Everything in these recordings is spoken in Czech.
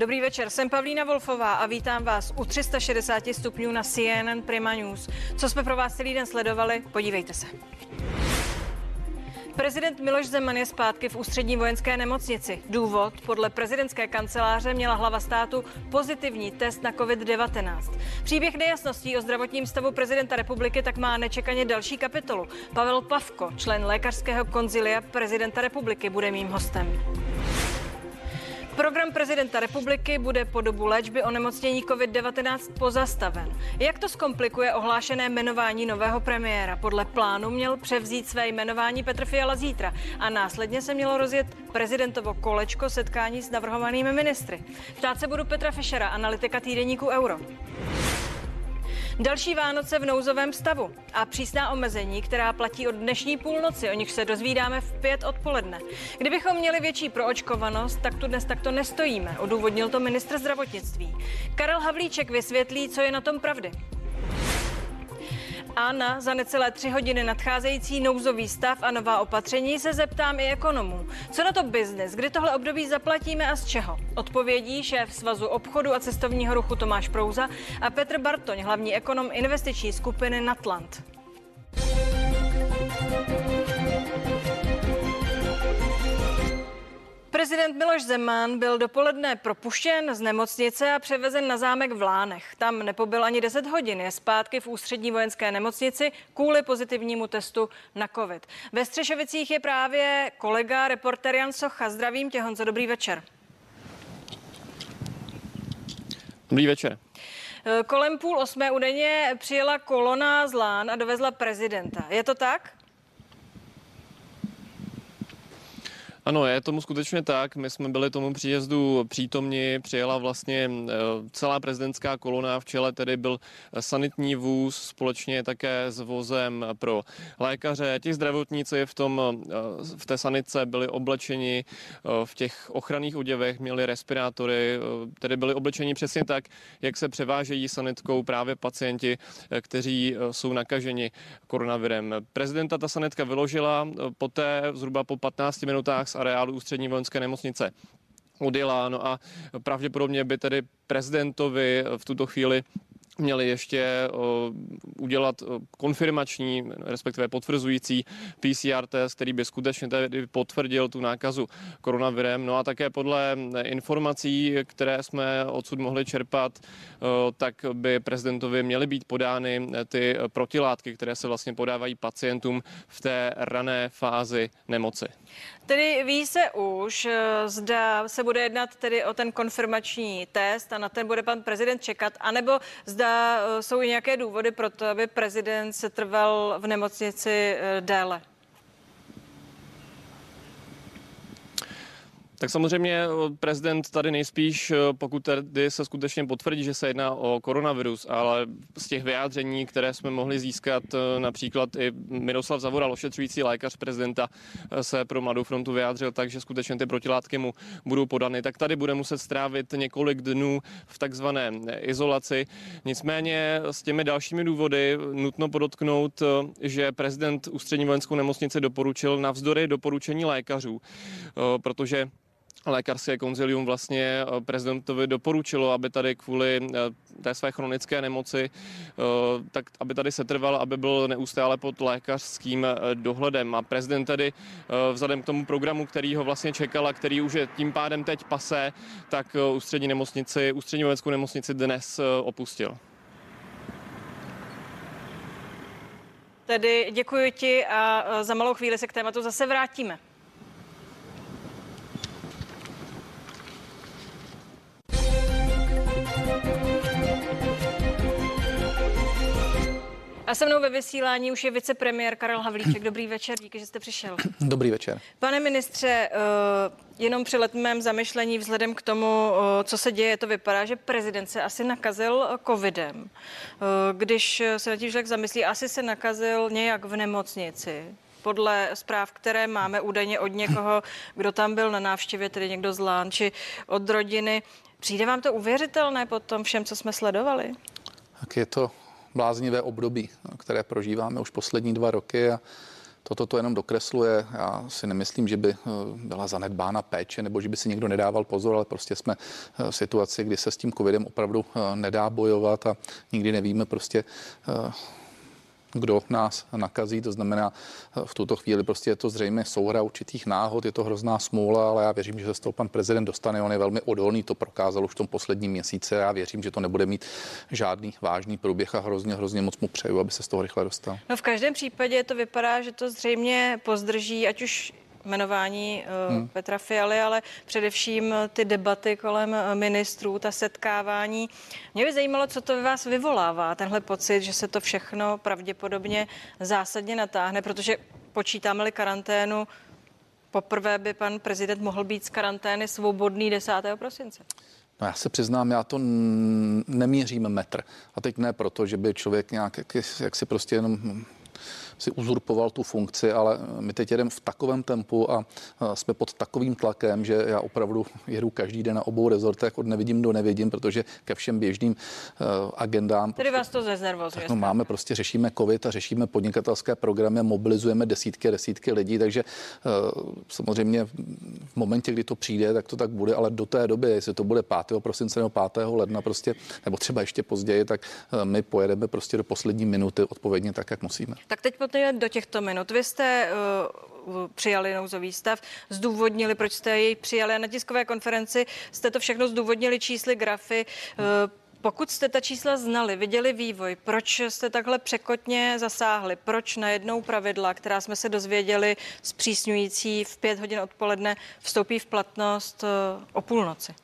Dobrý večer, jsem Pavlína Wolfová a vítám vás u 360 stupňů na CNN Prima News. Co jsme pro vás celý den sledovali, podívejte se. Prezident Miloš Zeman je zpátky v ústřední vojenské nemocnici. Důvod, podle prezidentské kanceláře měla hlava státu pozitivní test na COVID-19. Příběh nejasností o zdravotním stavu prezidenta republiky tak má nečekaně další kapitolu. Pavel Pavko, člen lékařského konzilia prezidenta republiky, bude mým hostem. Program prezidenta republiky bude po dobu léčby onemocnění COVID-19 pozastaven. Jak to zkomplikuje ohlášené jmenování nového premiéra? Podle plánu měl převzít své jmenování Petr Fiala zítra a následně se mělo rozjet prezidentovo kolečko setkání s navrhovanými ministry. Ptát se budu Petra Fischera, analytika týdeníku Euro. Další Vánoce v nouzovém stavu a přísná omezení, která platí od dnešní půlnoci, o nich se dozvídáme v pět odpoledne. Kdybychom měli větší proočkovanost, tak tu dnes takto nestojíme, odůvodnil to ministr zdravotnictví. Karel Havlíček vysvětlí, co je na tom pravdy. A na za necelé tři hodiny nadcházející nouzový stav a nová opatření se zeptám i ekonomů. Co na to biznes? Kdy tohle období zaplatíme a z čeho? Odpovědí šéf Svazu obchodu a cestovního ruchu Tomáš Prouza a Petr Bartoň, hlavní ekonom investiční skupiny Natland. Prezident Miloš Zeman byl dopoledne propuštěn z nemocnice a převezen na zámek v Lánech. Tam nepobyl ani 10 hodin. Je zpátky v ústřední vojenské nemocnici kvůli pozitivnímu testu na COVID. Ve Střešovicích je právě kolega, reporter Jan Socha. Zdravím tě, Honzo, dobrý večer. Dobrý večer. Kolem půl osmé údajně přijela kolona z Lán a dovezla prezidenta. Je to tak? Ano, je tomu skutečně tak. My jsme byli tomu příjezdu přítomni. Přijela vlastně eh, celá prezidentská kolona. V čele tedy byl sanitní vůz společně také s vozem pro lékaře. Ti zdravotníci v, tom, eh, v té sanice byli oblečeni eh, v těch ochranných oděvech, měli respirátory, tedy byli oblečeni přesně tak, jak se převážejí sanitkou právě pacienti, kteří jsou nakaženi koronavirem. Prezidenta ta sanitka vyložila, poté zhruba po 15 minutách areálu ústřední vojenské nemocnice odjela. No a pravděpodobně by tedy prezidentovi v tuto chvíli měli ještě udělat konfirmační, respektive potvrzující PCR test, který by skutečně tedy potvrdil tu nákazu koronavirem. No a také podle informací, které jsme odsud mohli čerpat, tak by prezidentovi měly být podány ty protilátky, které se vlastně podávají pacientům v té rané fázi nemoci. Tedy ví se už, zda se bude jednat tedy o ten konfirmační test a na ten bude pan prezident čekat, anebo zda Eh, jsou i nějaké důvody pro to, aby prezident se trval v nemocnici eh, déle? Tak samozřejmě eh, prezident tady nejspíš, eh, pokud tedy se skutečně potvrdí, že se jedná o koronavirus, ale z těch vyjádření, které jsme mohli získat, eh, například i Miroslav Zavoral, ošetřující lékař prezidenta, se pro Mladou frontu vyjádřil tak, že skutečně ty protilátky mu budou podany, tak tady bude muset strávit několik dnů v takzvané izolaci. Nicméně s těmi dalšími důvody nutno podotknout, že prezident ústřední vojenskou nemocnici doporučil navzdory doporučení lékařů, protože lékařské konzilium vlastně eh, prezidentovi doporučilo, aby tady kvůli eh, té své chronické nemoci, eh, tak aby tady setrval, aby byl neustále pod lékařským dohledem. A prezident tedy vzhledem k tomu programu, který ho vlastně čekal a který už je tím pádem teď pase, tak ústřední nemocnici, ústřední vojenskou nemocnici dnes opustil. Tedy děkuji ti a za malou chvíli se k tématu zase vrátíme. A se mnou ve vysílání už je vicepremiér Karel Havlíček. Dobrý večer, díky, že jste přišel. Dobrý večer. Pane ministře, eh, jenom při letmém zamyšlení vzhledem k tomu, eh, co se děje, to vypadá, že prezident se asi nakazil covidem. Eh, když se na tím člověk zamyslí, asi se nakazil nějak v nemocnici podle zpráv, které máme údajně od někoho, kdo tam byl na návštěvě, tedy někdo z Lán, či od rodiny. Přijde vám to uvěřitelné po tom všem, co jsme sledovali? Tak je to bláznivé období, které prožíváme už poslední dva roky a Toto to jenom dokresluje. Já si nemyslím, že by byla zanedbána péče nebo že by si někdo nedával pozor, ale prostě jsme v situaci, kdy se s tím covidem opravdu nedá bojovat a nikdy nevíme prostě kdo nás nakazí. To znamená, v tuto chvíli prostě je to zřejmě souhra určitých náhod, je to hrozná smůla, ale já věřím, že se z toho pan prezident dostane. On je velmi odolný, to prokázal už v tom posledním měsíce. Já věřím, že to nebude mít žádný vážný průběh a hrozně, hrozně moc mu přeju, aby se z toho rychle dostal. No v každém případě to vypadá, že to zřejmě pozdrží, ať už jmenování uh, hmm. Petra Fialy, ale především ty debaty kolem eh, ministrů, ta setkávání. Mě by zajímalo, co to ve vás vyvolává, tenhle pocit, že se to všechno pravděpodobně zásadně natáhne, protože počítáme-li karanténu, poprvé by pan prezident mohl být z karantény svobodný 10. prosince. No já se přiznám, já to neměřím metr. A teď ne proto, že by člověk nějak, jak, jak si prostě jenom si uzurpoval tu funkci, ale my teď jedeme v takovém tempu a jsme pod takovým tlakem, že já opravdu jedu každý den na obou rezortech od nevidím do nevidím, protože ke všem běžným e, agendám. Tedy vás to zeznervozuje. No, máme prostě, řešíme covid a řešíme podnikatelské programy, mobilizujeme desítky a desítky lidí, takže samozřejmě v momentě, kdy to přijde, tak to tak bude, ale do té doby, jestli to bude 5. prosince nebo 5. ledna prostě, nebo třeba ještě později, tak my pojedeme prostě do poslední minuty odpovědně tak, jak musíme. Tak teď pojďme do těchto minut. Vy jste uh, přijali nouzový stav, zdůvodnili, proč jste jej přijali a na tiskové konferenci jste to všechno zdůvodnili čísly, grafy. Uh, pokud jste ta čísla znali, viděli vývoj, proč jste takhle překotně zasáhli? Proč najednou pravidla, která jsme se dozvěděli zpřísňující v pět hodin odpoledne, vstoupí v platnost uh, o půlnoci?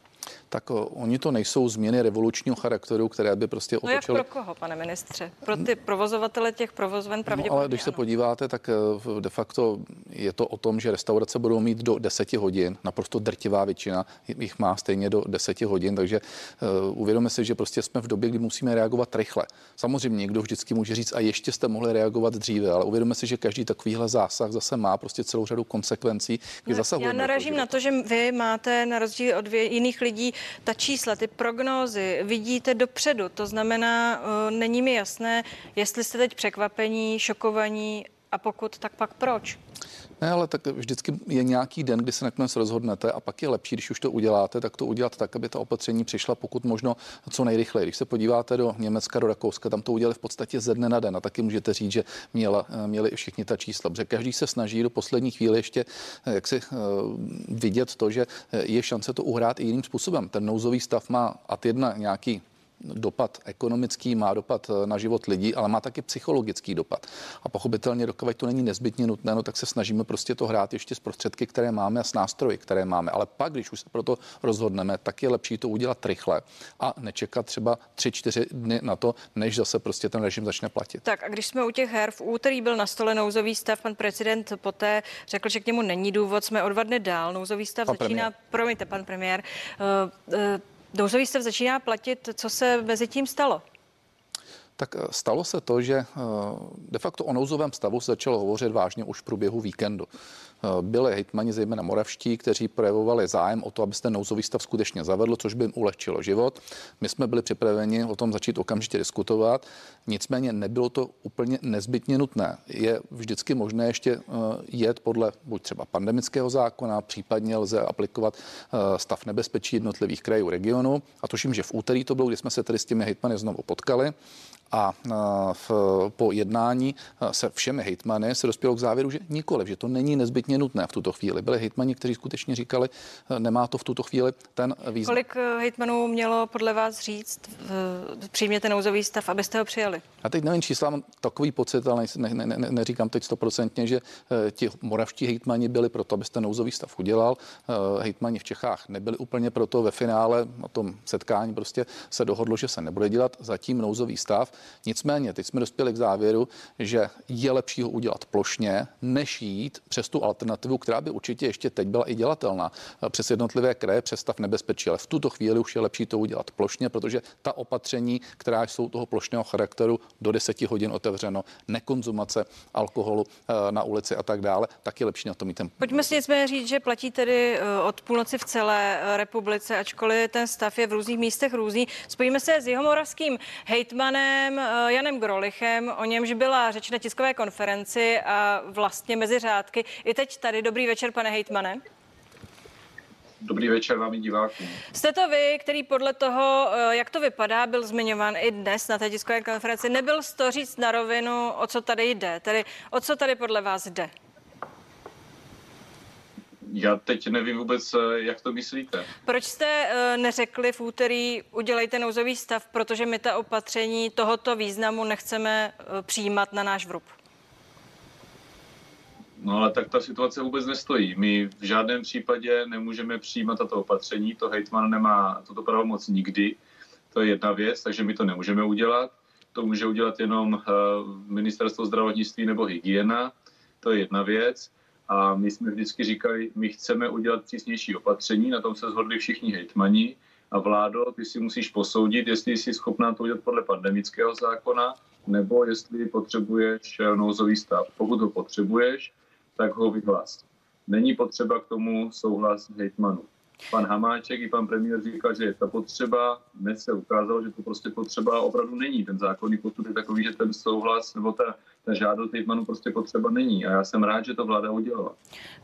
Tak oni to nejsou změny revolučního charakteru, které by prostě otočily. No jak pro koho, pane ministře? Pro ty provozovatele těch provozoven pravděpodobně no, ale když ano. se podíváte, tak eh, de facto je to o tom, že restaurace budou mít do 10 hodin, naprosto drtivá většina jich má stejně do 10 hodin, takže uh, uvědomíme si, že prostě jsme v době, kdy musíme reagovat rychle. Samozřejmě někdo vždycky může říct, a ještě jste mohli reagovat dříve, ale uvědomíme si, že každý takovýhle zásah zase má prostě celou řadu konsekvencí. No, já naražím na to, že vy máte na rozdíl od jiných lidí ta čísla, ty prognózy vidíte dopředu. To znamená, uh, není mi jasné, jestli jste teď překvapení, šokovaní a pokud, tak pak proč? Ne, ale tak vždycky je nějaký den, kdy se nakonec rozhodnete a pak je lepší, když už to uděláte, tak to udělat tak, aby ta opatření přišla pokud možno co nejrychleji. Když se podíváte do Německa, do Rakouska, tam to udělali v podstatě ze dne na den a taky můžete říct, že měla, měli všichni ta čísla, protože každý se snaží do poslední chvíli ještě eh, jak si uh, vidět to, že eh, je šance to uhrát i jiným způsobem. Ten nouzový stav má ad jedna nějaký dopad ekonomický, má dopad eh, na život lidí, ale má taky psychologický dopad. A pochopitelně, dokud to není nezbytně nutné, no, tak se snažíme prostě to hrát ještě s prostředky, které máme a s nástroji, které máme. Ale pak, když už se pro to rozhodneme, tak je lepší to udělat rychle a nečekat třeba 3-4 dny na to, než zase prostě ten režim začne platit. Tak a když jsme u těch her, v úterý byl na stole nouzový stav, pan prezident poté řekl, že k němu není důvod, jsme o dva dny dál. Nouzový stav pan začíná, premiér. promiňte, pan premiér, uh, uh, Nouzový stav začíná platit. Co se mezi tím stalo? Tak eh, stalo se to, že eh, de facto o nouzovém stavu se začalo hovořit vážně už v průběhu víkendu. Eh, byli hejtmani, zejména moravští, kteří projevovali zájem o to, aby se nouzový stav skutečně zavedl, což by jim ulehčilo život. My jsme byli připraveni o tom začít okamžitě diskutovat, nicméně nebylo to úplně nezbytně nutné. Je vždycky možné ještě eh, jet podle buď třeba pandemického zákona, případně lze aplikovat eh, stav nebezpečí jednotlivých krajů regionu. A tuším, že v úterý to bylo, kdy jsme se tedy s těmi hejtmany znovu potkali a v, po jednání se všemi hejtmany se dospělo k závěru, že nikoliv, že to není nezbytně nutné v tuto chvíli. Byli hejtmani, kteří skutečně říkali, nemá to v tuto chvíli ten význam. Kolik hejtmanů mělo podle vás říct, přijměte nouzový stav, abyste ho přijali? Já teď nevím čísla, mám takový pocit, ale ne, ne, ne, neříkám teď stoprocentně, že ti moravští hejtmani byli proto, abyste nouzový stav udělal. Hejtmani v Čechách nebyli úplně proto. Ve finále na tom setkání prostě se dohodlo, že se nebude dělat zatím nouzový stav. Nicméně, teď jsme dospěli k závěru, že je lepší ho udělat plošně, než jít přes tu alternativu, která by určitě ještě teď byla i dělatelná eh, přes jednotlivé kraje, přes stav nebezpečí. Ale v tuto chvíli už je lepší to udělat plošně, protože ta opatření, která jsou toho plošného charakteru, do 10 hodin otevřeno, nekonzumace alkoholu eh, na ulici a tak dále, tak je lepší na to mít ten. Pojďme si nicméně říct, že platí tedy eh, od půlnoci v celé republice, ačkoliv ten stav je v různých místech různý. Spojíme se s jeho moravským hejtmanem hejtmanem eh, Janem Grolichem, o němž byla řeč na tiskové konferenci a vlastně mezi řádky. I teď tady. Dobrý večer, pane hejtmane. Dobrý večer vám divákům. Jste to vy, který podle toho, eh, jak to vypadá, byl zmiňován i dnes na té tiskové konferenci. Nebyl to říct na rovinu, o co tady jde, tedy o co tady podle vás jde? Já teď nevím vůbec, eh, jak to myslíte. Proč jste uh, neřekli v úterý, udělejte nouzový stav, protože my ta opatření tohoto významu nechceme uh, přijímat na náš vrub? No ale tak ta situace vůbec nestojí. My v žádném případě nemůžeme přijímat tato opatření, to hejtman nemá tuto pravomoc nikdy, to je jedna věc, takže my to nemůžeme udělat. To může udělat jenom ministerstvo zdravotnictví nebo hygiena, to je jedna věc. A my jsme vždycky říkali, my chceme udělat přísnější opatření, na tom se shodli všichni hejtmani. A vládo, ty si musíš posoudit, jestli jsi schopná to udělat podle pandemického zákona, nebo jestli potřebuješ nouzový stav. Pokud ho potřebuješ, tak ho vyhlás. Není potřeba k tomu souhlas hejtmanů. Pan Hamáček i pan premiér říkal, že je ta potřeba, dnes se ukázalo, že to prostě potřeba opravdu není. Ten zákonný postup je takový, že ten souhlas nebo ta, ta žádost hejtmanu prostě potřeba není. A já jsem rád, že to vláda udělala.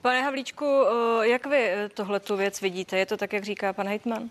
Pane Havlíčku, eh, jak vy eh, tohle tu věc vidíte? Je to tak, jak říká pan hejtman?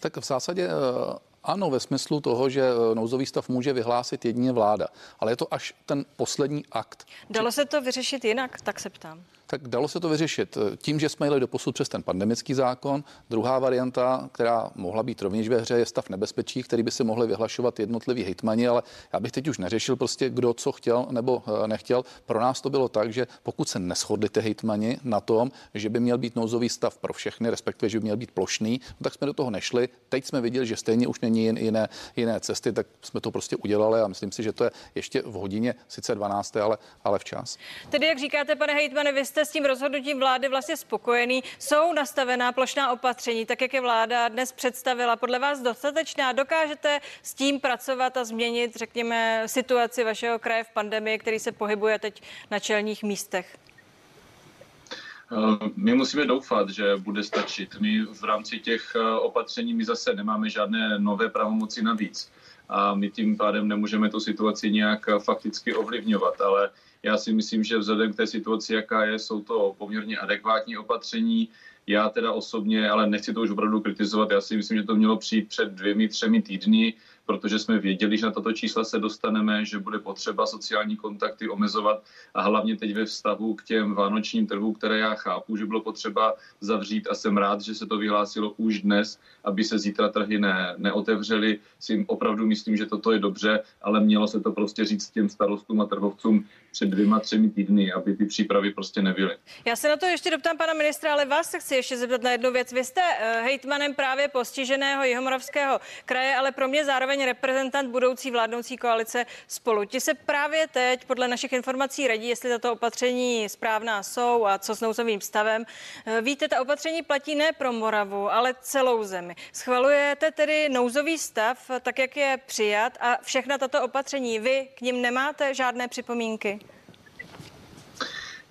Tak v zásadě eh, ano, ve smyslu toho, že nouzový stav může vyhlásit jedině vláda, ale je to až ten poslední akt. Dalo se to vyřešit jinak, tak se ptám. Tak dalo se to vyřešit tím, že jsme jeli do posud přes ten pandemický zákon. Druhá varianta, která mohla být rovněž ve hře, je stav nebezpečí, který by se mohli vyhlašovat jednotliví hejtmani, ale já bych teď už neřešil prostě, kdo co chtěl nebo eh, nechtěl. Pro nás to bylo tak, že pokud se neschodli ty hejtmani na tom, že by měl být nouzový stav pro všechny, respektive, že by měl být plošný, no tak jsme do toho nešli. Teď jsme viděli, že stejně už není jiné, jiné cesty, tak jsme to prostě udělali a myslím si, že to je ještě v hodině, sice 12, ale, ale včas. Tedy, jak říkáte, pane hejtmane, vy jste jste s tím rozhodnutím vlády vlastně spokojený? Jsou nastavená plošná opatření, tak jak je vláda dnes představila, podle vás dostatečná? Dokážete s tím pracovat a změnit, řekněme, situaci vašeho kraje v pandemii, který se pohybuje teď na čelních místech? Eh, my musíme doufat, že bude stačit. My v rámci těch eh, opatření my zase nemáme žádné nové pravomoci navíc a my tím pádem nemůžeme tu situaci nějak eh, fakticky ovlivňovat, ale já si myslím, že vzhledem k té situaci, jaká je, jsou to poměrně adekvátní opatření. Já teda osobně, ale nechci to už opravdu kritizovat, já si myslím, že to mělo přijít před dvěmi, třemi týdny protože jsme věděli, že na tato čísla se dostaneme, že bude potřeba sociální kontakty omezovat a hlavně teď ve vztahu k těm vánočním trhům, které já chápu, že bylo potřeba zavřít a jsem rád, že se to vyhlásilo už dnes, aby se zítra trhy ne, neotevřely. Si opravdu myslím, že toto je dobře, ale mělo se to prostě říct těm starostům a trhovcům před dvěma, třemi týdny, aby ty přípravy prostě nebyly. Já se na to ještě doptám pana ministra, ale vás se chci ještě zeptat na jednu věc. Vy jste uh, hejtmanem právě postiženého Jihomoravského kraje, ale pro mě zároveň reprezentant budoucí vládnoucí koalice spolu. Ti se právě teď podle našich informací radí, jestli tato opatření správná jsou a co s nouzovým stavem. Eh, víte, ta opatření platí ne pro Moravu, ale celou zemi. Schvalujete tedy nouzový stav, tak jak je přijat a všechna tato opatření. Vy k ním nemáte žádné připomínky?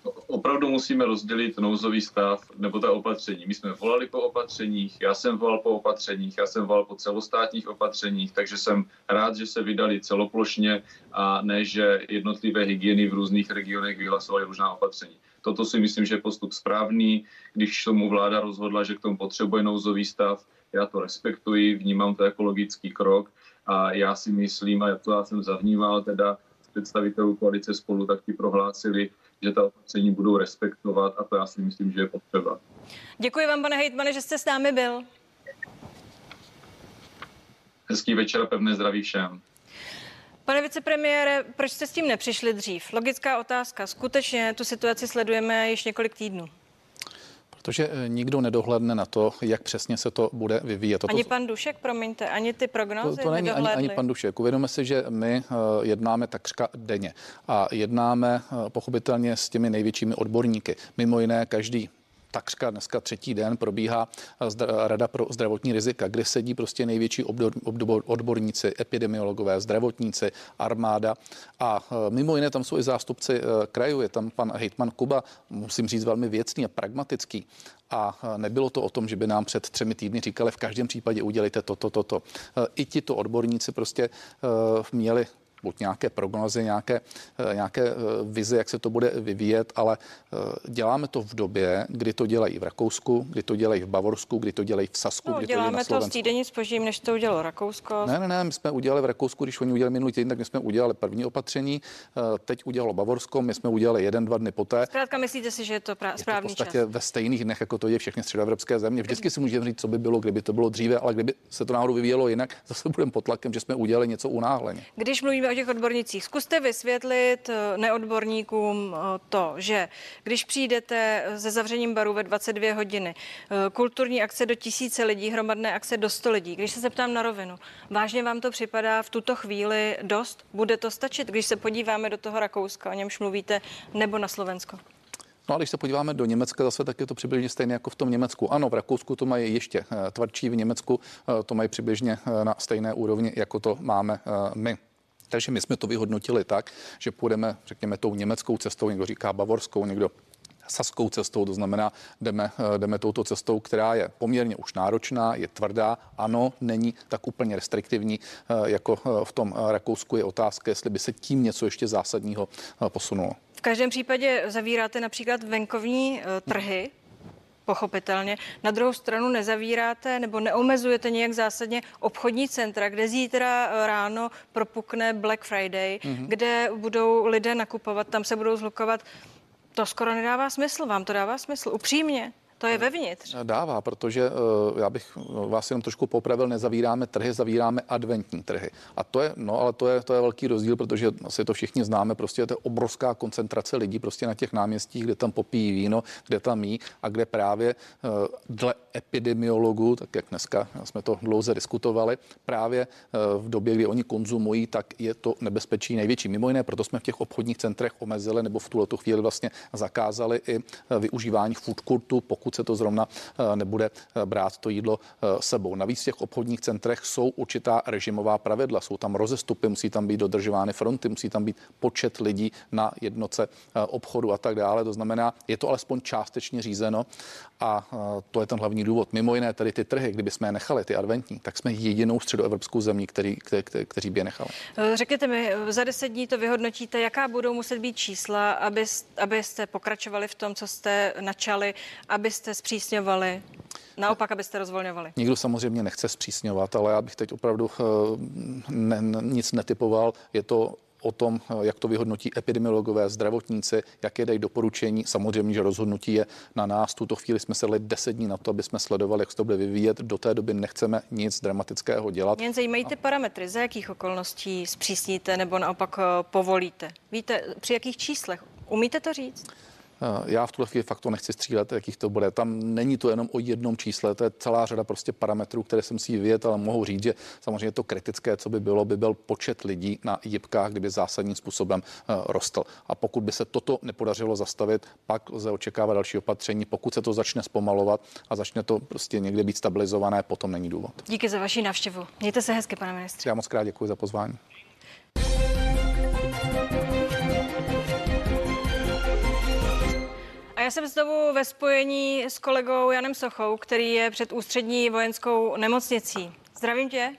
Opravdu musíme rozdělit nouzový stav nebo ta opatření. My jsme volali po opatřeních, já jsem volal po opatřeních, já jsem volal po celostátních opatřeních, takže jsem rád, že se vydali celoplošně a ne, že jednotlivé hygieny v různých regionech vyhlasovaly různá opatření. Toto si myslím, že je postup správný. Když tomu vláda rozhodla, že k tomu potřebuje nouzový stav, já to respektuji, vnímám to jako logický krok a já si myslím, a to já jsem zavnímal teda představitelů koalice spolu, tak ti prohlásili, že ta opatření budou respektovat a to já si myslím, že je potřeba. Děkuji vám, pane hejtmane, že jste s námi byl. Hezký večer a pevné zdraví všem. Pane vicepremiére, proč jste s tím nepřišli dřív? Logická otázka. Skutečně tu situaci sledujeme již několik týdnů. Protože eh, nikdo nedohledne na to, jak přesně se to bude vyvíjet. Ani pan Dušek, promiňte, ani ty prognózy To, to není ani, ani pan Dušek. Uvědomíme si, že my uh, jednáme takřka denně a jednáme uh, pochopitelně s těmi největšími odborníky. Mimo jiné každý takřka dneska třetí den probíhá Rada pro zdravotní rizika, kde sedí prostě největší odborníci, epidemiologové, zdravotníci, armáda a e, mimo jiné tam jsou i zástupci e, krajů, je tam pan hejtman Kuba, musím říct velmi věcný a pragmatický a nebylo to o tom, že by nám před třemi týdny říkali, v každém případě udělejte toto, toto. To. I tito odborníci prostě měli buď nějaké prognozy, nějaké, eh, nějaké eh, vize, jak se to bude vyvíjet, ale děláme to v době, kdy to dělají v Rakousku, kdy to dělají v Bavorsku, kdy to dělají v Sasku, no, kdy děláme to dělají na Slovensku. to s týdenní spožím, než to udělalo Rakousko. Ne, ne, ne, my jsme udělali v Rakousku, když oni udělali minulý týden, tak my jsme udělali první opatření, teď udělalo Bavorsko, my jsme udělali jeden, dva dny poté. Zkrátka myslíte si, že je to pra- správný je to v podstatě čas? ve stejných dnech, jako to je všechny středoevropské země. Vždycky si můžeme říct, co by bylo, kdyby to bylo dříve, ale kdyby se to náhodou vyvíjelo jinak, zase budeme pod tlakem, že jsme udělali něco unáhleně. Když mluvíme o těch odbornicích, zkuste vysvětlit eh, neodborníkům eh, to, že když přijdete se zavřením baru ve 22 hodiny, eh, kulturní akce do tisíce lidí, hromadné akce do 100 lidí, když se zeptám na rovinu, vážně vám to připadá v tuto chvíli dost? Bude to stačit, když se podíváme do toho Rakouska, o němž mluvíte, nebo na Slovensko? No a když se podíváme do Německa zase, tak je to přibližně stejné jako v tom Německu. Ano, v Rakousku to mají ještě eh, tvrdší, v Německu eh, to mají přibližně eh, na stejné úrovni, jako to máme my. Takže my jsme to vyhodnotili tak, že půjdeme, řekněme, tou německou cestou, někdo říká bavorskou, někdo saskou cestou, to znamená, jdeme, jdeme touto cestou, která je poměrně už náročná, je tvrdá, ano, není tak úplně restriktivní, jako v tom Rakousku. Je otázka, jestli by se tím něco ještě zásadního posunulo. V každém případě zavíráte například venkovní eh, trhy, pochopitelně. Na druhou stranu nezavíráte nebo neomezujete nějak zásadně obchodní centra, kde zítra eh, ráno propukne Black Friday, mm-hmm. kde budou lidé nakupovat, tam se budou zlukovat. To skoro nedává smysl. Vám to dává smysl? Upřímně? To je vevnitř. Dává, protože uh, já bych vás jenom trošku popravil, nezavíráme trhy, zavíráme adventní trhy. A to je, no ale to je, to je velký rozdíl, protože asi to všichni známe, prostě je to obrovská koncentrace lidí prostě na těch náměstích, kde tam popíjí víno, kde tam jí a kde právě uh, dle epidemiologů, tak jak dneska jsme to dlouze diskutovali, právě v době, kdy oni konzumují, tak je to nebezpečí největší. Mimo jiné, proto jsme v těch obchodních centrech omezili nebo v tuhle chvíli vlastně zakázali i využívání food courtu, pokud pokud se to zrovna eh, nebude eh, brát to jídlo eh, sebou. Navíc v těch obchodních centrech jsou určitá režimová pravidla, jsou tam rozestupy, musí tam být dodržovány fronty, musí tam být počet lidí na jednoce obchodu a tak dále. To znamená, je to alespoň částečně řízeno a to je ten hlavní důvod. Mimo jiné, tady ty trhy, kdyby jsme je nechali, ty adventní, tak jsme jedinou středoevropskou zemí, který, kte, kte, kteří by je nechali. Řekněte mi, za deset dní to vyhodnotíte, jaká budou muset být čísla, aby, abyste pokračovali v tom, co jste načali, abyste abyste zpřísňovali? Naopak, abyste rozvolňovali? Nikdo samozřejmě nechce zpřísňovat, ale já bych teď opravdu eh, ne, nic netypoval. Je to o tom, eh, jak to vyhodnotí epidemiologové, zdravotníci, jaké dají doporučení. Samozřejmě, že rozhodnutí je na nás. Tuto chvíli jsme se dali 10 dní na to, aby jsme sledovali, jak se to bude vyvíjet. Do té doby nechceme nic dramatického dělat. Jen zajímají ty parametry, za jakých okolností zpřísníte nebo naopak eh, povolíte. Víte, při jakých číslech? Umíte to říct? Eh, já v tuhle chvíli fakt to nechci střílet, jakých to bude. Tam není to jenom o jednom čísle, to je celá řada prostě parametrů, které jsem si vyjet, ale mohu říct, že samozřejmě to kritické, co by bylo, by byl počet lidí na jibkách, kdyby zásadním způsobem uh, rostl. A pokud by se toto nepodařilo zastavit, pak lze očekávat další opatření. Pokud se to začne zpomalovat a začne to prostě někde být stabilizované, potom není důvod. Díky za vaši návštěvu. Mějte se hezky, pane ministře. Já moc krát děkuji za pozvání. Já jsem znovu ve spojení s kolegou Janem Sochou, který je před ústřední vojenskou nemocnicí. Zdravím tě.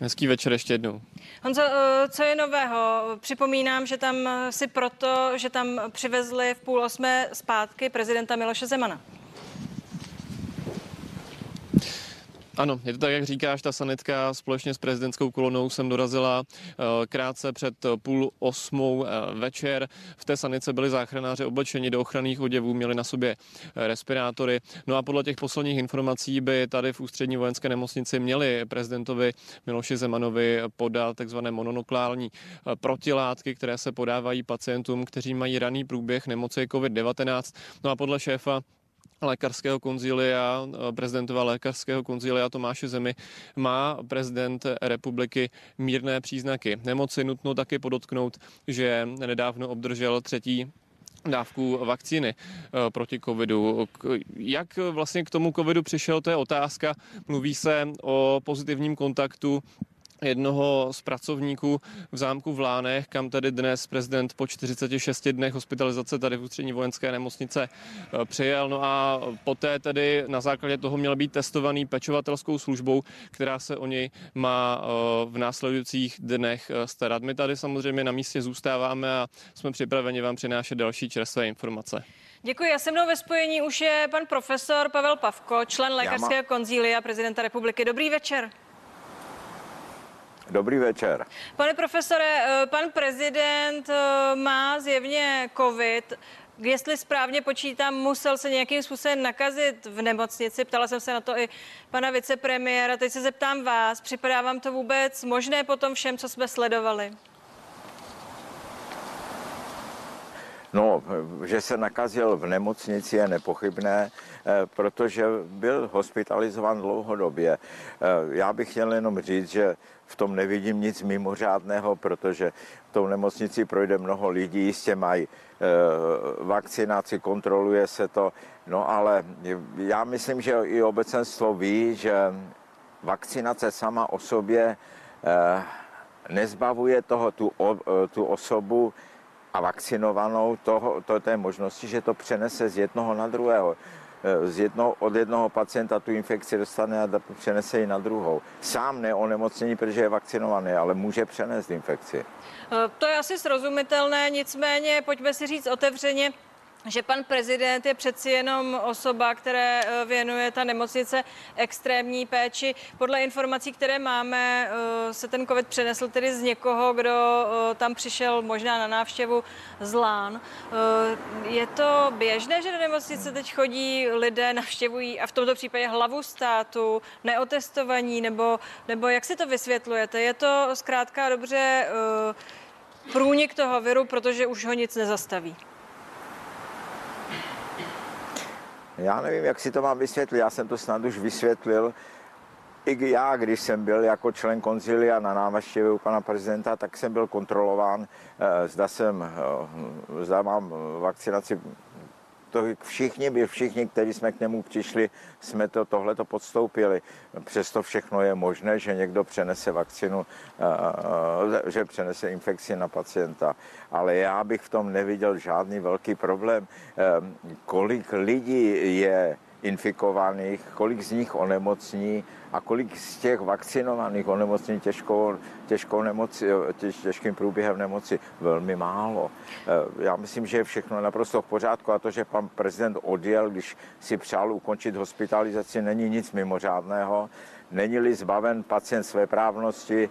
Hezký večer ještě jednou. Honzo, eh, co je nového? Připomínám, že tam si proto, že tam přivezli v půl osmé zpátky prezidenta Miloše Zemana. Ano, je to tak, jak říkáš, ta sanitka společně s prezidentskou kolonou sem dorazila eh, krátce před půl osmou eh, večer. V té sanice byli záchranáři oblečeni do ochranných oděvů, měli na sobě eh, respirátory. No a podle těch posledních informací by tady v ústřední vojenské nemocnici měli prezidentovi Miloši Zemanovi podat takzvané mononuklální protilátky, které se podávají pacientům, kteří mají raný průběh nemoci COVID-19. No a podle šéfa lékařského konzilia, prezidentova lékařského konzilia Tomáše Zemi, má prezident republiky mírné příznaky nemoci. Nutno taky podotknout, že nedávno obdržel třetí dávku vakcíny eh, proti covidu. Jak vlastně k tomu covidu přišel, to je otázka. Mluví se o pozitivním kontaktu jednoho z pracovníků v zámku v Lánech, kam tedy dnes prezident po 46 dnech hospitalizace tady v ústřední vojenské nemocnice eh, přijel. No a poté tedy na základě toho měl být testovaný pečovatelskou službou, která se o něj má eh, v následujících dnech eh, starat. My tady samozřejmě na místě zůstáváme a jsme připraveni vám přinášet další čerstvé informace. Děkuji. A se mnou ve spojení už je pan profesor Pavel Pavko, člen lékařského konzília prezidenta republiky. Dobrý večer. Dobrý večer. Pane profesore, eh, pan prezident eh, má zjevně covid. Jestli správně počítám, musel se nějakým způsobem nakazit v nemocnici. Ptala jsem se na to i pana vicepremiéra. Teď se zeptám vás. Připadá vám to vůbec možné po tom všem, co jsme sledovali? No, že se nakazil v nemocnici je nepochybné, eh, protože byl hospitalizován dlouhodobě. Já bych chtěl jenom říct, že v tom nevidím nic mimořádného, protože v tou nemocnici projde mnoho lidí, jistě mají e, vakcinaci, kontroluje se to, no ale já myslím, že i obecenstvo ví, že vakcinace sama o sobě nezbavuje toho tu, tu osobu a vakcinovanou toho, to, té možnosti, že to přenese z jednoho na druhého. Eh, z jedno, od jednoho pacienta tu infekci dostane a přenese ji na druhou. Sám neonemocnění, protože je vakcinovaný, ale může přenést infekci. Eh, to je asi srozumitelné, nicméně pojďme si říct otevřeně, že pan prezident je přeci jenom osoba, které eh, věnuje ta nemocnice extrémní péči. Podle informací, které máme, eh, se ten covid přenesl tedy z někoho, kdo eh, tam přišel možná na návštěvu z Lán. Je to běžné, že do nemocnice teď chodí lidé, navštěvují a v tomto případě hlavu státu, neotestovaní, nebo, nebo jak si to vysvětlujete? Je to zkrátka dobře průnik toho viru, protože už ho nic nezastaví? Já nevím, jak si to mám vysvětlit, já jsem to snad už vysvětlil. I já, když jsem byl jako člen konzilia na návštěvě u pana prezidenta, tak jsem byl kontrolován, eh, zda, jsem, eh, zda mám vakcinaci to všichni, všichni, kteří jsme k němu přišli, jsme to tohleto podstoupili. Přesto všechno je možné, že někdo přenese vakcinu, že přenese infekci na pacienta. Ale já bych v tom neviděl žádný velký problém. Eh, kolik lidí je infikovaných, kolik z nich onemocní a kolik z těch vakcinovaných onemocní těžkou, těžkou nemoci, těž, těžkým průběhem nemoci. Velmi málo. Eh, já myslím, že je všechno naprosto v pořádku a to, že pan prezident odjel, když si přál ukončit hospitalizaci, není nic mimořádného. Není-li zbaven pacient své právnosti,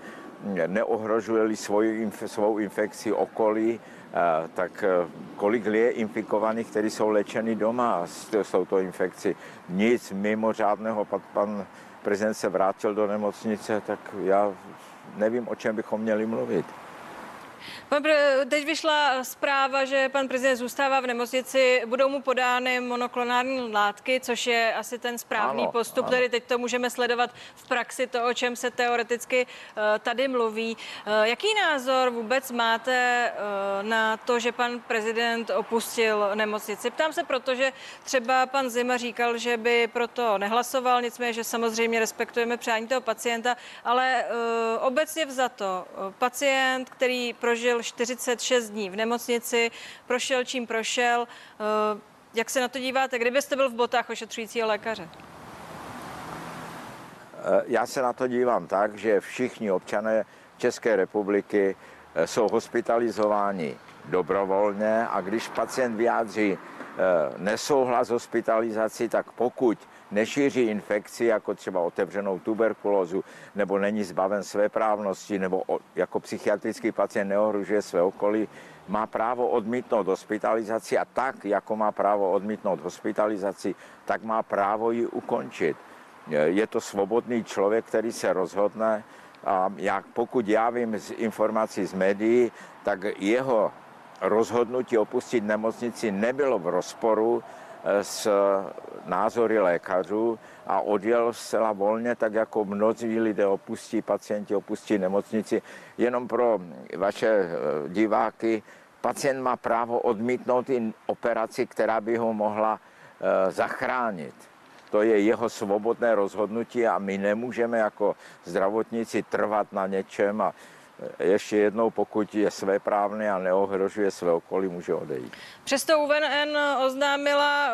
neohrožuje-li svoji, svou infekci okolí, tak eh, kolik je infikovaných, kteří jsou léčeni doma s, s touto infekcí. Nic mimořádného, pan prezident se vrátil do nemocnice, tak já nevím, o čem bychom měli mluvit. Pan, teď vyšla zpráva, že pan prezident zůstává v nemocnici. Budou mu podány monoklonární látky, což je asi ten správný ano, postup. Ano. Tedy teď to můžeme sledovat v praxi, to, o čem se teoreticky uh, tady mluví. Uh, jaký názor vůbec máte uh, na to, že pan prezident opustil nemocnici? Ptám se, protože třeba pan Zima říkal, že by proto nehlasoval, nicméně, že samozřejmě respektujeme přání toho pacienta, ale obecně vzato, pacient, který prožil 46 dní v nemocnici, prošel čím prošel. Eh, jak se na to díváte, kdybyste byl v botách ošetřujícího lékaře? Eh, já se na to dívám tak, že všichni občané České republiky eh, jsou hospitalizováni dobrovolně a když pacient vyjádří nesouhlas hospitalizací, tak pokud nešíří infekci, jako třeba otevřenou tuberkulózu, nebo není zbaven své právnosti, nebo jako psychiatrický pacient neohrožuje své okolí, má právo odmítnout hospitalizaci a tak, jako má právo odmítnout hospitalizaci, tak má právo ji ukončit. Je to svobodný člověk, který se rozhodne a jak, pokud já vím z informací z médií, tak jeho rozhodnutí opustit nemocnici nebylo v rozporu s názory lékařů a odjel zcela volně, tak jako mnozí lidé opustí, pacienti opustí nemocnici. Jenom pro vaše eh, diváky, pacient má právo odmítnout i operaci, která by ho mohla eh, zachránit. to je jeho svobodné rozhodnutí a my nemůžeme jako zdravotníci trvat na něčem a ještě jednou, pokud je své právné a neohrožuje své okolí, může odejít. Přesto UVN oznámila,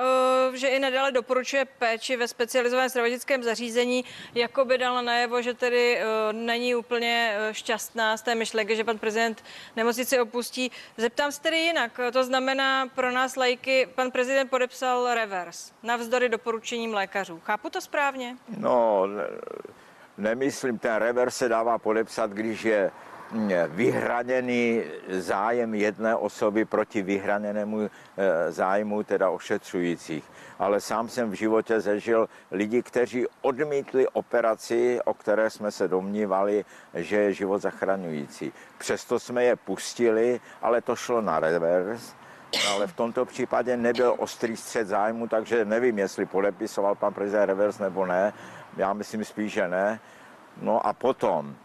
eh, že i nadále doporučuje péči ve specializovaném zdravotnickém zařízení, jako by dala najevo, že tedy eh, není úplně eh, šťastná z té myšlenky, že pan prezident nemocnici opustí. Zeptám se tedy jinak. To znamená pro nás lajky, pan prezident podepsal revers navzdory doporučením lékařů. Chápu to správně? No, nemyslím, ten revers se dává podepsat, když je vyhraněný zájem jedné osoby proti vyhraněnému eh, zájmu teda ošetřujících. Ale sám jsem v životě zažil lidi, kteří odmítli operaci, o které jsme se domnívali, že je život zachraňující. Přesto jsme je pustili, ale to šlo na revers. Ale v tomto případě nebyl ostrý střed zájmu, takže nevím, jestli podepisoval pan prezident revers nebo ne. Já myslím spíš, že ne. No a potom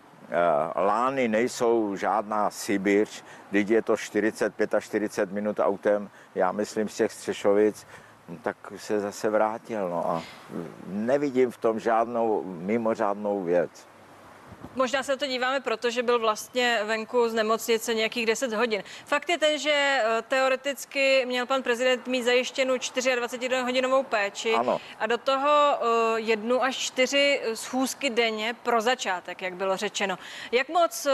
Lány nejsou žádná Sibiř, teď je to 45 a 40 minut autem, já myslím z těch Střešovic, no, tak se zase vrátil. No a nevidím v tom žádnou mimořádnou věc. Možná se to díváme, protože byl vlastně venku z nemocnice nějakých 10 hodin. Fakt je ten, že eh, teoreticky měl pan prezident mít zajištěnou 24 hodinovou péči ano. a do toho eh, jednu až čtyři schůzky denně pro začátek, jak bylo řečeno. Jak moc eh,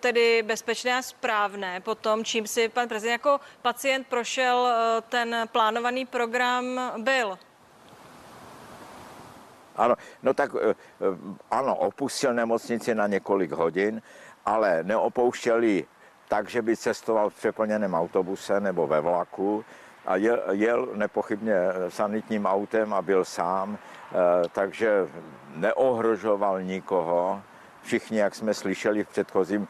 tedy bezpečné a správné potom, čím si pan prezident jako pacient prošel ten plánovaný program byl? Ano, no tak eh, eh, ano, opustil nemocnici na několik hodin, ale neopouštěl ji tak, že by cestoval v přeplněném autobuse nebo ve vlaku a jel, jel nepochybně sanitním autem a byl sám, eh, takže neohrožoval nikoho. Všichni, jak jsme slyšeli v předchozím,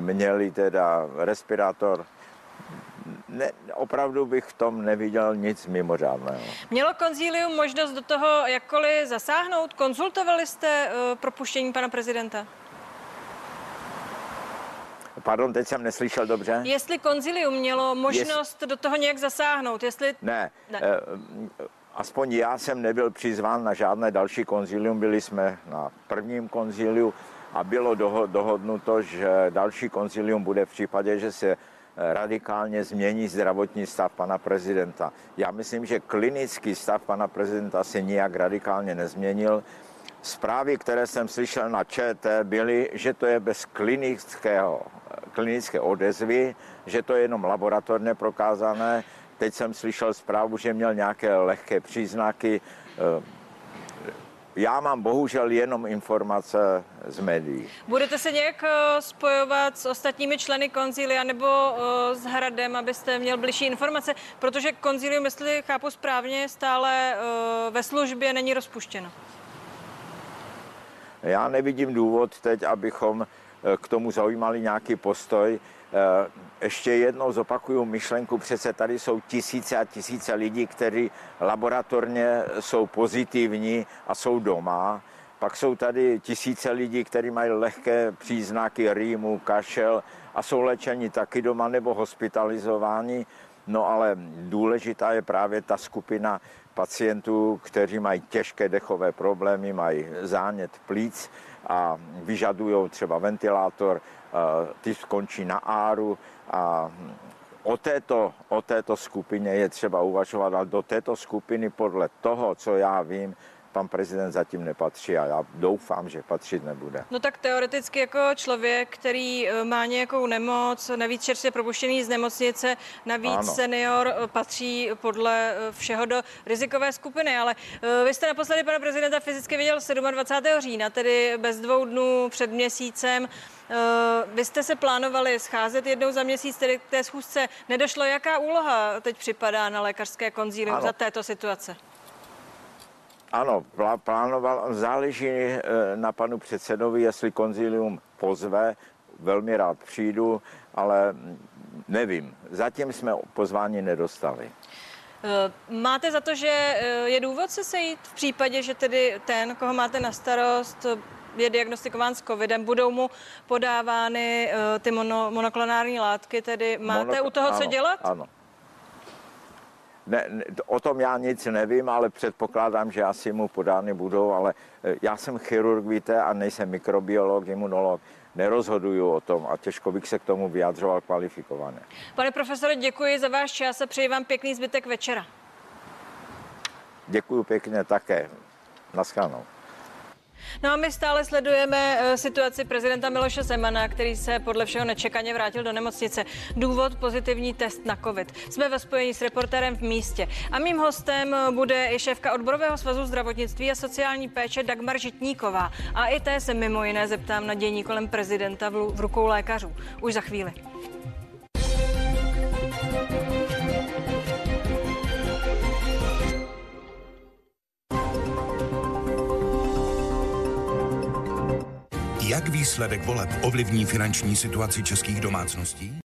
měli teda respirátor ne, opravdu bych v tom neviděl nic mimořádného. Mělo konzílium možnost do toho jakkoliv zasáhnout? Konzultovali jste uh, propuštění pana prezidenta? Pardon, teď jsem neslyšel dobře. Jestli konzilium mělo možnost Jest... do toho nějak zasáhnout, jestli... Ne, ne. Eh, aspoň já jsem nebyl přizván na žádné další konzilium, byli jsme na prvním konziliu a bylo dohodnuto, že další konzilium bude v případě, že se radikálně změní zdravotní stav pana prezidenta. Já myslím, že klinický stav pana prezidenta se nijak radikálně nezměnil. Zprávy, které jsem slyšel na ČT, byly, že to je bez klinického, klinické odezvy, že to je jenom laboratorně prokázané. Teď jsem slyšel zprávu, že měl nějaké lehké příznaky já mám bohužel jenom informace z médií. Budete se nějak eh, spojovat s ostatními členy konzília nebo eh, s Hradem, abyste měl blížší informace? Protože konzílium, jestli chápu správně, stále eh, ve službě není rozpuštěno. Já nevidím důvod teď, abychom k tomu zaujímali nějaký postoj. Eh, ještě jednou zopakuju myšlenku, přece tady jsou tisíce a tisíce lidí, kteří laboratorně jsou pozitivní a jsou doma. Pak jsou tady tisíce lidí, kteří mají lehké příznaky rýmu, kašel a jsou léčeni taky doma nebo hospitalizováni. No ale důležitá je právě ta skupina pacientů, kteří mají těžké dechové problémy, mají zánět plíc a vyžadují třeba ventilátor, ty skončí na áru a o této, o této skupině je třeba uvažovat, ale do této skupiny podle toho, co já vím, pan prezident zatím nepatří a já doufám, že patřit nebude. No tak teoreticky jako člověk, který eh, má nějakou nemoc, navíc čerstvě propuštěný z nemocnice, navíc ano. senior, eh, patří podle eh, všeho do rizikové skupiny, ale vy jste naposledy pana prezidenta fyzicky viděl 27. října, tedy bez dvou dnů před měsícem. Vy jste se plánovali scházet jednou za měsíc, tedy k té schůzce. Nedošlo, jaká úloha teď připadá na lékařské konzílium za této situace? Ano, plánoval, záleží eh, na panu předsedovi, jestli konzilium pozve, velmi rád přijdu, ale nevím, zatím jsme pozvání nedostali. Eh, máte za to, že eh, je důvod se sejít v případě, že tedy ten, koho máte na starost, je diagnostikován s covidem, budou mu podávány ty mono, monoklonární látky, tedy máte Mono, u toho ano, co dělat? Ano. Ne, ne, o tom já nic nevím, ale předpokládám, že asi mu podány budou, ale eh, já jsem chirurg, víte, a nejsem mikrobiolog, imunolog, nerozhoduju o tom a těžko bych se k tomu vyjadřoval kvalifikovaně. Pane profesore, děkuji za váš čas a přeji vám pěkný zbytek večera. Děkuji pěkně také. Naschledanou. No a my stále sledujeme eh, situaci prezidenta Miloše Zemana, který se podle všeho nečekaně vrátil do nemocnice. Důvod pozitivní test na COVID. Jsme ve spojení s reportérem v místě. A mým hostem eh, bude i šéfka odborového svazu zdravotnictví a sociální péče Dagmar Žitníková. A i té se mimo jiné zeptám na dění kolem prezidenta v rukou lékařů. Už za chvíli. Jak výsledek voleb ovlivní finanční situaci českých domácností?